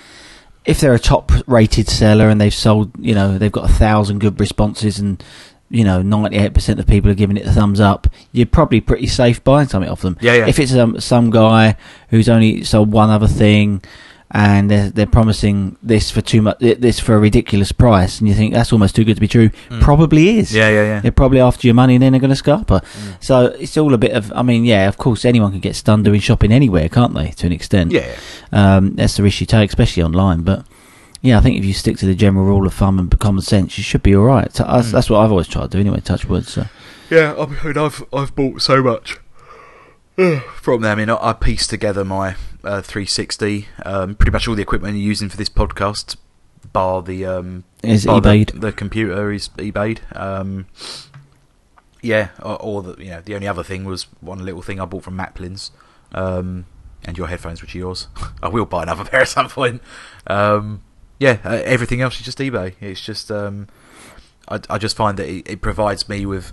if they're a top-rated seller and they've sold, you know, they've got a thousand good responses and you know, ninety-eight percent of people are giving it a thumbs up. You're probably pretty safe buying something off them. Yeah, yeah. If it's um, some guy who's only sold one other thing. And they're, they're promising this for too much, this for a ridiculous price, and you think that's almost too good to be true. Mm. Probably is. yeah, yeah, yeah. They're probably after your money and then they're going to scarper. Mm. So it's all a bit of. I mean, yeah, of course, anyone can get stunned doing shopping anywhere, can't they? To an extent. Yeah, Um, that's the risk you take, especially online. But yeah, I think if you stick to the general rule of thumb and common sense, you should be all right. So that's, Mm. that's what I've always tried to do anyway. Touch wood. So Yeah, I mean, I've I've bought so much <sighs> from them. I mean, I, I pieced together my uh, 360, um, pretty much all the equipment you're using for this podcast, bar the um, is bar the, eBayed. the computer is eBayed. Um, yeah, or, or the you know the only other thing was one little thing I bought from Maplins, um, and your headphones, which are yours. <laughs> I will buy another <laughs> pair at some point. Um, yeah, uh, everything else is just eBay. It's just um, I, I just find that it, it provides me with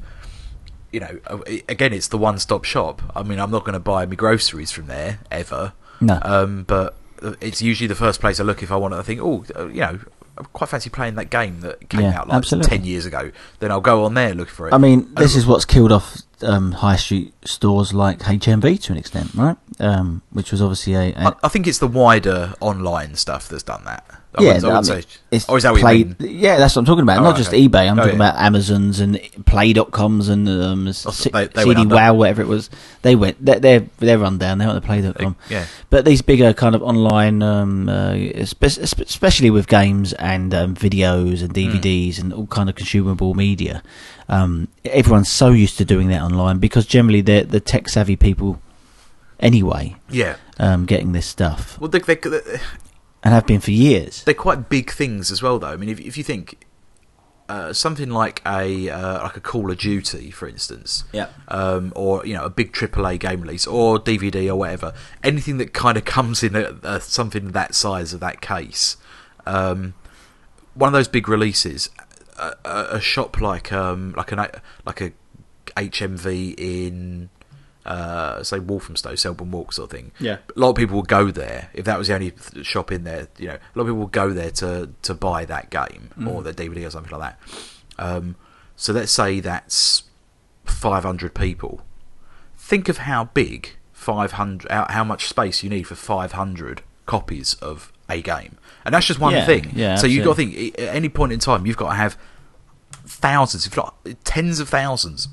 you know, uh, again, it's the one-stop shop. I mean, I'm not going to buy my groceries from there ever, No. um, but it's usually the first place I look if I want to think, oh, uh, you know, I quite fancy playing that game that came Yeah, out like absolutely. ten years ago. Then I'll go on there look for it. I mean, this Oh. is what's killed off um, high street stores like HMV to an extent, right? Um, which was obviously a, a I, I think it's the wider online stuff that's done that. I yeah, I I wouldn't mean, say- it's oh, is that what Play-? Yeah, that's what I'm talking about. Oh, Not right, just okay. eBay. I'm Oh, talking yeah. about Amazons and Play.coms and um, C- they- they CD. Wow, whatever it was. They went. They're they're, they're run down. They're on the Play.com. Yeah, But these bigger kind of online, um, uh, espe- espe- especially with games and um, videos and Hmm. DVDs and all kind of consumable media, um, everyone's so used to doing that online because generally they're the tech savvy people anyway yeah. um, getting this stuff Well, they, they, they- and have been for years. they're quite big things as well, though. I mean, if, if you think uh, something like a uh, like a Call of Duty, for instance, Yeah. um, or you know a big AAA game release or DVD or whatever, anything that kind of comes in a, a, something that size of that case, um, one of those big releases. a, a, a shop like um like an like a HMV in uh say Walthamstow, Selborne Walk sort of thing. Yeah. a lot of people would go there if that was the only shop in there. You know, a lot of people would go there to to buy that game or the DVD or something like that. Um, so let's say that's five hundred people. Think of how big five hundred, how, how much space you need for five hundred copies of a game, and that's just one Yeah, thing. yeah, so you've got to think at any point in time, you've got to have thousands, if not tens of thousands,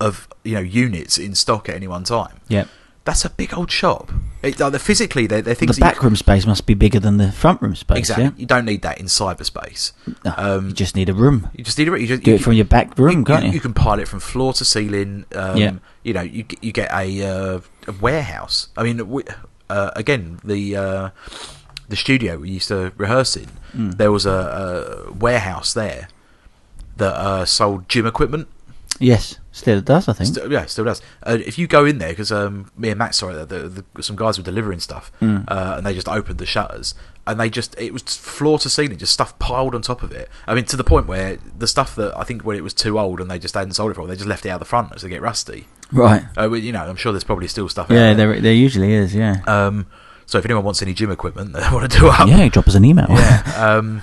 of you know units in stock at any one time. Yeah. That's a big old shop. It, like, physically, they're, they're The things that you- backroom space must be bigger than the front room space. exactly. Yeah? You don't need that in cyberspace. No, Um, you just need a room. You just need a. You just, Do you, it from your back room, can't you? You can pile it from floor to ceiling. Um, Yeah. You know, you you get a, uh, a warehouse. I mean, we, uh, again, the uh, the studio we used to rehearse in. Mm. There was a, a warehouse there that uh, sold gym equipment. Yes, still it does, I think. Still, yeah, still does. Uh, if you go in there, because um, me and Matt saw it, the, the, some guys were delivering stuff, Mm. uh, and they just opened the shutters, and they just it was floor to ceiling, just stuff piled on top of it. I mean, to the point where the stuff that I think when it was too old and they just hadn't sold it for, they just left it out the front as they get rusty. Right. Uh, you know, I'm sure there's probably still stuff. out Yeah, there. there there usually is. Yeah. Um, so if anyone wants any gym equipment <laughs> they want to do up, yeah, drop us an email. yeah, <laughs> um,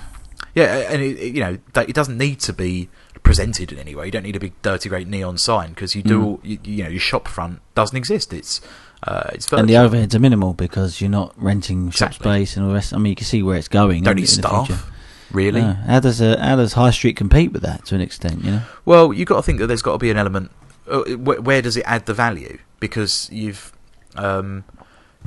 yeah, and it, it- you know, it doesn't need to be presented in any way. You don't need a big dirty great neon sign because you do, Mm. all, you, you know, your shop front doesn't exist. It's uh, it's and the overheads are minimal because you're not renting shop Exactly. space and all the rest. I mean, you can see where it's going. don't in need staff. Really? No. How does uh, how does High Street compete with that to an extent? You know. Well, you've got to think that there's got to be an element. Uh, where, where does it add the value? Because you've um,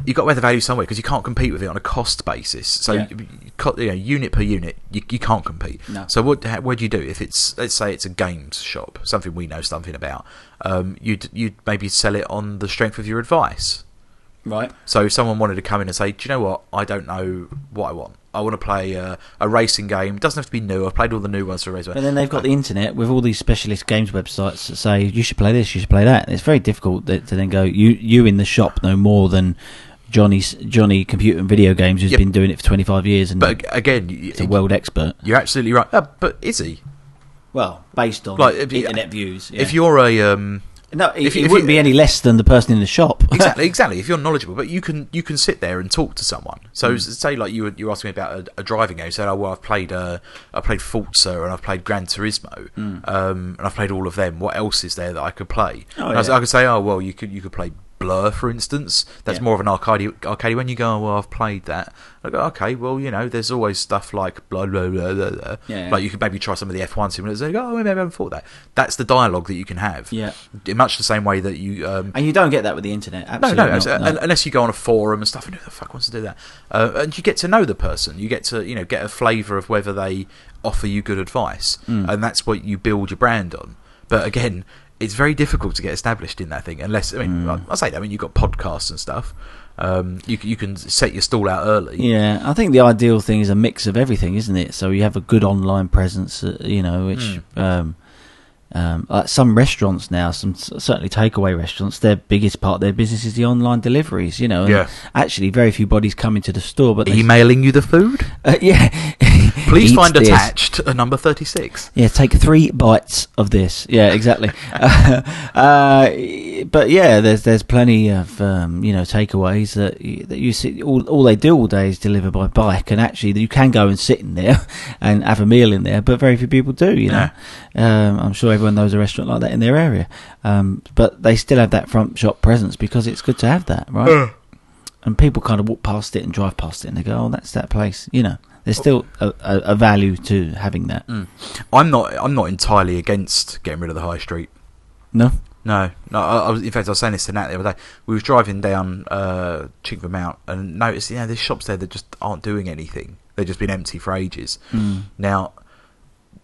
you've got to add the value somewhere because you can't compete with it on a cost basis. So, Yeah. you, you, you know, unit per unit, you, you can't compete. No. So, what how, what do you do if it's let's say it's a games shop, something we know something about? Um, you'd you'd maybe sell it on the strength of your advice. Right. So if someone wanted to come in and say, "Do you know what? I don't know what I want. I want to play uh, a racing game. It doesn't have to be new. I've played all the new ones for racing. And then they've got the internet with all these specialist games websites that say you should play this, you should play that. It's very difficult that, to then go. You you in the shop know more than Johnny's Johnny Computer and Video Games who's Yep. been doing it for 25 years and But again, is a world expert. you're absolutely right. Uh, but is he? Well, based on Like, if internet views. If you're a um, no, if it wouldn't you- be any less than the person in the shop. <laughs> exactly, exactly. If you're knowledgeable, but you can you can sit there and talk to someone. So Mm. say like you were you asked me about a, a driving game. You said, "Oh well, I've played uh, I played Forza and I've played Gran Turismo, Mm. um, and I've played all of them. What else is there that I could play?" Oh, And I, was- I could say, "Oh well, you could you could play." Blur, for instance, that's Yeah. more of an arcade. Arcade. When you go, oh, well, I've played that. I go, okay, well, you know, there's always stuff like blah blah blah blah. blah. Yeah. Like you could maybe try some of the F1 simulators. And go, oh, maybe I haven't thought that. That's the dialogue that you can have. Yeah. In much the same way that you um, and you don't get that with the internet. no, Absolutely no, not, abso- un- unless you go on a forum and stuff, and who the fuck wants to do that? Uh, and you get to know the person. You get to, you know, get a flavour of whether they offer you good advice, Mm. and that's what you build your brand on. But again, it's very difficult to get established in that thing, unless I mean, Mm. I, I say that. I mean, you've got podcasts and stuff. Um, you you can set your stall out early. Yeah, I think the ideal thing is a mix of everything, isn't it? So you have a good online presence, uh, you know, which Hmm. um, um, like some restaurants now, some certainly takeaway restaurants, their biggest part of their business is the online deliveries. You know, Yeah. actually, very few bodies come into the store, but Emailing you the food. uh, yeah, Please find this. attached a number thirty-six. Yeah, take three bites of this. Yeah, exactly. uh, <laughs> <laughs> uh, but yeah, there's there's plenty of um, you know takeaways that you, that you see. All all they do all day is deliver by bike, and actually you can go and sit in there <laughs> and have a meal in there, but very few people do. You know, um, I'm sure everyone knows a restaurant like that in their area, um, but they still have that front shop presence because it's good to have that, right? and people kind of walk past it and drive past it, and they go, "Oh, that's that place." You know, there's still a, a, a value to having that. Mm. I'm not. I'm not entirely against getting rid of the high street. No. No, no. I, I was, in fact, I was saying this to Nat the other day. We were driving down uh, Chingford Mount and noticed, you know, there's shops there that just aren't doing anything. They've just been empty for ages. Mm. Now,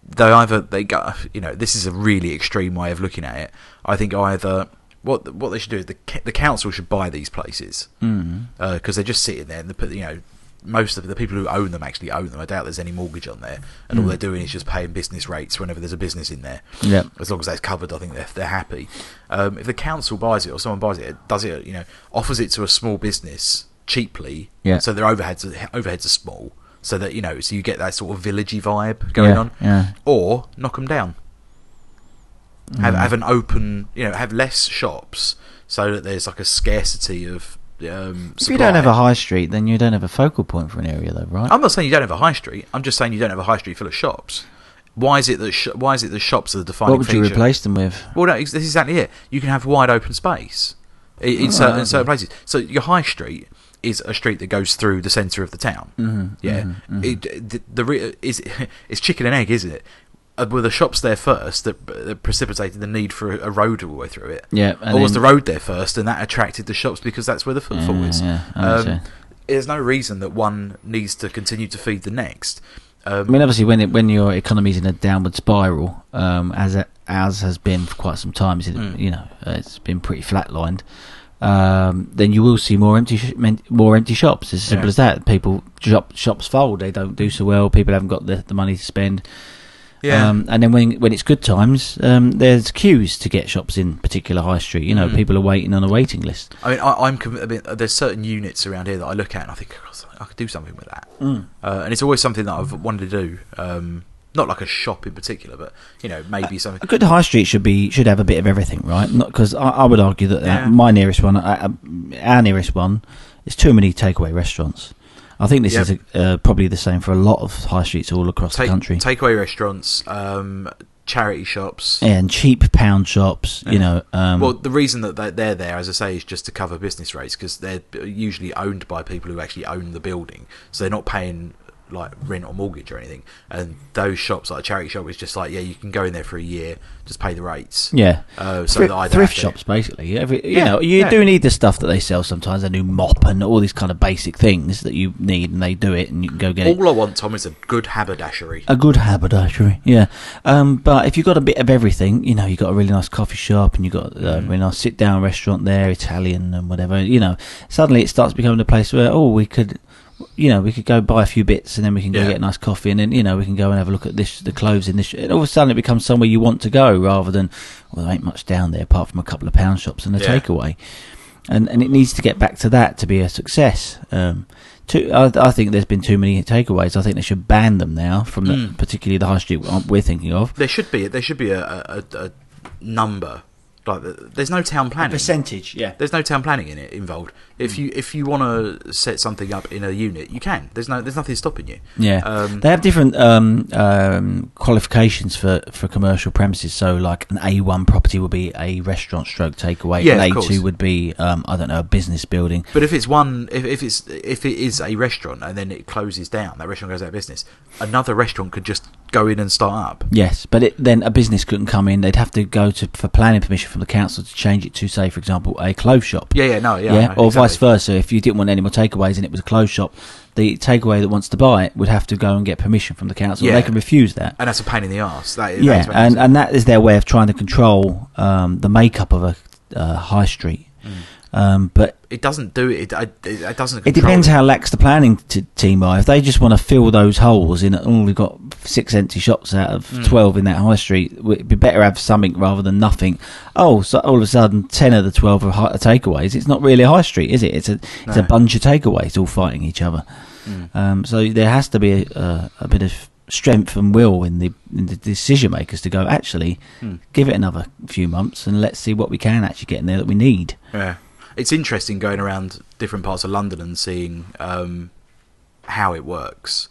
they either they go, you know, this is a really extreme way of looking at it. I think either what what they should do is the the council should buy these places Mm. because they're just sitting there and they put, you know. Most of the people who own them actually own them. I doubt there's any mortgage on there, and all Mm. they're doing is just paying business rates whenever there's a business in there Yeah. as long as that's covered, I think they're they're happy. Um, if the council buys it or someone buys it, does it, you know, offers it to a small business cheaply, Yeah. So their overheads are, overheads are small, so that you know, so you get that sort of villagey vibe going yeah, on, Yeah. or knock them down. Have Mm. have an open, you know, have less shops so that there's like a scarcity of. Um, If you don't have a high street, then you don't have a focal point for an area, though, right? I'm not saying you don't have a high street. I'm just saying you don't have a high street full of shops. Why is it that sh- why is it that shops are the defining what would you replace them with? Well, no, is exactly it. You can have wide open space in, in, certain, in certain places. So your high street is a street that goes through the centre of the town. Mm-hmm, Yeah, It, the, the re- is <laughs> it's chicken and egg, isn't it? Uh, were the shops there first that, that precipitated the need for a, a road all the way through it? Yeah, or was the road there first, and that attracted the shops because that's where the footfall Yeah, is? yeah, um, there's no reason that one needs to continue to feed the next. I Um, mean, obviously, when it, when your economy's in a downward spiral, um, as it, as has been for quite some time, Mm. you know, uh, it's been pretty flatlined. Um, then you will see more empty sh- more empty shops. It's as simple Yeah. as that. People shop, shops fold. They don't do so well. People haven't got the, the money to spend. Yeah, Um, and then when when it's good times, um, there's queues to get shops in particular high street. You know, Mm. people are waiting on a waiting list. I mean, I, I'm. conv- I mean, there's certain units around here that I look at and I think I could do something with that. Uh, and it's always something that I've wanted to do. Um, not like a shop in particular, but you know, maybe something. A good high street should be should have a bit of everything, right? Not because I, I would argue that Yeah. uh, my nearest one, uh, uh, our nearest one, is too many takeaway restaurants. I think this Yep. is a, uh, probably the same for a lot of high streets all across Take, the country. takeaway restaurants, um, charity shops. and cheap pound shops, you know. Um, well, the reason that they're- they're there, as I say, is just to cover business rates because they're usually owned by people who actually own the building, so they're not paying like rent or mortgage or anything. And those shops, like a charity shop, is just like yeah, you can go in there for a year, just pay the rates. yeah. Uh, so Thrift, that I thrift shops, basically. Every, you Yeah, know, you yeah. do need the stuff that they sell sometimes. A new mop and all these kind of basic things that you need, and they do it, and you can go get it. All I want, Tom, is a good haberdashery. A good haberdashery, yeah. Um, but if you've got a bit of everything, you know, you've got a really nice coffee shop and you've got a Mm. really nice sit down restaurant there, Italian and whatever, you know, suddenly it starts becoming a place where, oh, we could, you know, we could go buy a few bits and then we can go Yeah. get a nice coffee and then, you know, we can go and have a look at this, the clothes in this. And all of a sudden it becomes somewhere you want to go rather than, well, there ain't much down there apart from a couple of pound shops and a Yeah. takeaway. And, and it needs to get back to that to be a success. Um, too, I, I think there's been too many takeaways. I think they should ban them now from the, Mm. particularly the high street we're thinking of. There should be there should be a, a, a, a number. Like there's no town planning. percentage, yeah. There's no town planning in it involved. If you if you want to set something up in a unit, you can. There's no there's nothing stopping you. Yeah, Um, they have different um, um, qualifications for, for commercial premises. So, like an A one property would be a restaurant stroke takeaway. Yeah, an A two would be um, I don't know a business building. But if it's one, if, if it's if it is a restaurant and then it closes down, that restaurant goes out of business. Another restaurant could just go in and start up. Yes, but it, then a business couldn't come in. They'd have to go to for planning permission from the council to change it to, say, for example, a clothes shop. Yeah, yeah, no, yeah, yeah, no, or vice versa. If you didn't want any more takeaways and it was a closed shop, the takeaway that wants to buy it would have to go and get permission from the council. Yeah. They can refuse that. And that's a pain in the ass. That, yeah, what and and that is their way of trying to control um, the makeup of a uh, high street. Um, but it doesn't do it. It, it, it doesn't. it depends how lax the planning t- team are. If they just want to fill those holes in, oh, we've got six empty shops out of Mm. twelve in that high street. It'd be better have something rather than nothing. Oh, so all of a sudden, ten of the twelve are hi- are takeaways. It's not really a high street, is it? It's a it's a bunch of takeaways all fighting each other. Mm. Um, so there has to be a, a, a bit of strength and will in the in the decision makers to go. Actually, Mm. give it another few months and let's see what we can actually get in there that we need. Yeah, it's interesting going around different parts of London and seeing um, how it works.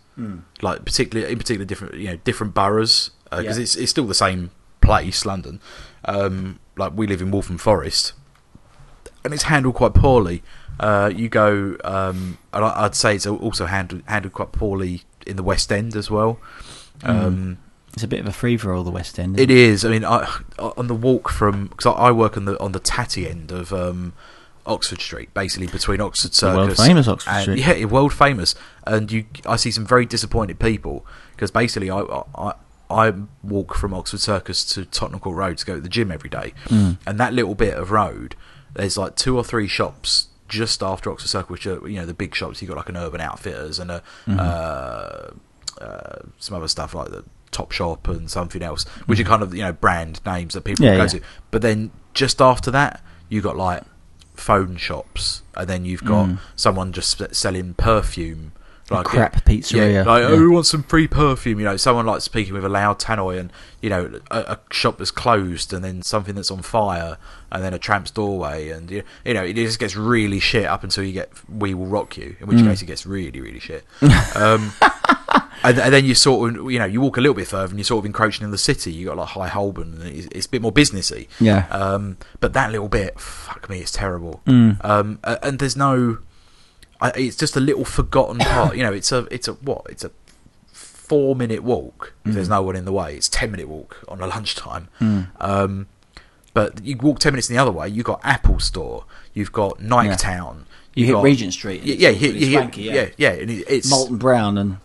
Like particularly in particular different you know different boroughs because Yeah. it's it's still the same place, London. Um, like we live in Waltham Forest, and it's handled quite poorly. Uh, you go, um, and I'd say it's also handled handled quite poorly in the West End as well. Um, It's a bit of a free for all the West End. it isn't is. I mean, I, on the walk from because I I work on the on the tatty end of um, Oxford Street, basically between Oxford The world Circus, famous Oxford and, Street. Yeah, world famous. And you, I see some very disappointed people because basically, I, I I walk from Oxford Circus to Tottenham Court Road to go to the gym every day, Mm. and that little bit of road, there's like two or three shops just after Oxford Circus, which are you know the big shops. You got like an Urban Outfitters and a Mhm. uh, uh, some other stuff like the Top Shop and something else, which are kind of you know brand names that people Mm-hmm. Yeah, go yeah. to. But then just after that, you got like phone shops, and then you've got Mm. someone just selling perfume Like crap pizzeria. like Yeah. oh, who wants some free perfume? You know, someone like speaking with a loud tannoy, and you know, a, a shop that's closed, and then something that's on fire, and then a tramp's doorway, and you, you know, it just gets really shit up until you get "We Will Rock You," in which Mm. case it gets really, really shit. um, <laughs> and, and then you sort of, you know, you walk a little bit further, and you're sort of encroaching in the city. You got like High Holborn, and it's, it's a bit more businessy. Yeah. Um, but that little bit, fuck me, it's terrible. Mm. Um, and there's no, I, it's just a little forgotten <coughs> part. You know, it's a, it's a what? It's a four minute walk. If there's no one in the way, it's ten minute walk on a lunchtime. Mm. Um, but you walk ten minutes in the other way, you've got Apple Store, you've got Nike Yeah. Town. You you've hit got- Regent Street. Yeah, yeah, you hit, you hit- swanky, yeah, yeah, and it, it's Molton Brown and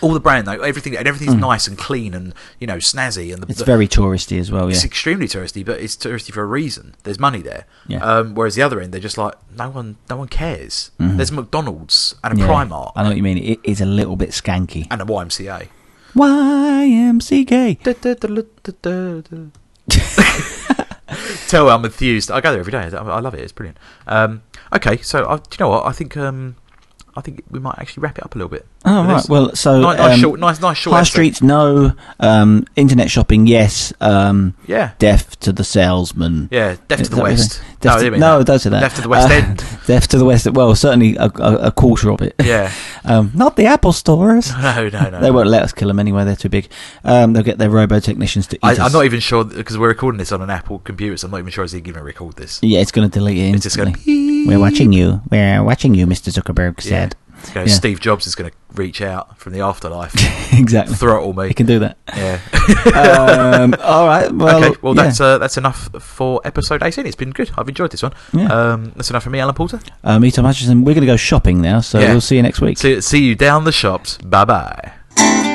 all the brand though. Everything and Mm. everything's nice and clean and you know snazzy and the, it's the- very touristy as well. Yeah. it's extremely touristy, but it's touristy for a reason. There's money there. Yeah. Um, whereas the other end, they're just like no one, no one cares. Mhm. There's McDonald's and a Yeah. Primark I know what you mean. It is a little bit skanky. and a YMCA. YMCK. <laughs> Tell I'm enthused. I go there every day. I I love it. It's brilliant. Um, okay, so I, do you know what? I think um, I think we might actually wrap it up a little bit. Oh right. this. Well, so nice, nice um, short, nice, nice short. high streets, no. Um, internet shopping, yes. Um, Yeah, deaf to the salesman. yeah. Deaf to the that what you're west. No, Deaf I to, no, that. it does say that. Deaf to the West Uh, End. <laughs> Deaf to the west. Well, certainly a, a, a quarter of it. Yeah. <laughs> Um, not the Apple stores. <laughs> No, no, no. They won't let us kill them anyway. They're too big. Um, they'll get their robo technicians to eat I. I'm not even sure because we're recording this on an Apple computer, so I'm not even sure it's even going to record this. Yeah, it's going to delete it It's just going. We're watching you. We're watching you, Mr. Zuckerberg said. You know, Yeah. Steve Jobs is going to reach out from the afterlife, <laughs> exactly. throttle me. He can do that. Yeah. um, <laughs> all right. Well, okay. Well, yeah. that's uh, that's enough for episode 18. It's been good. I've enjoyed this one. Yeah. Um, that's enough for me, Alan Porter. Uh, me, Tom Hutchinson. We're going to go shopping now, so Yeah. we'll see you next week. See, see you down the shops. Bye bye.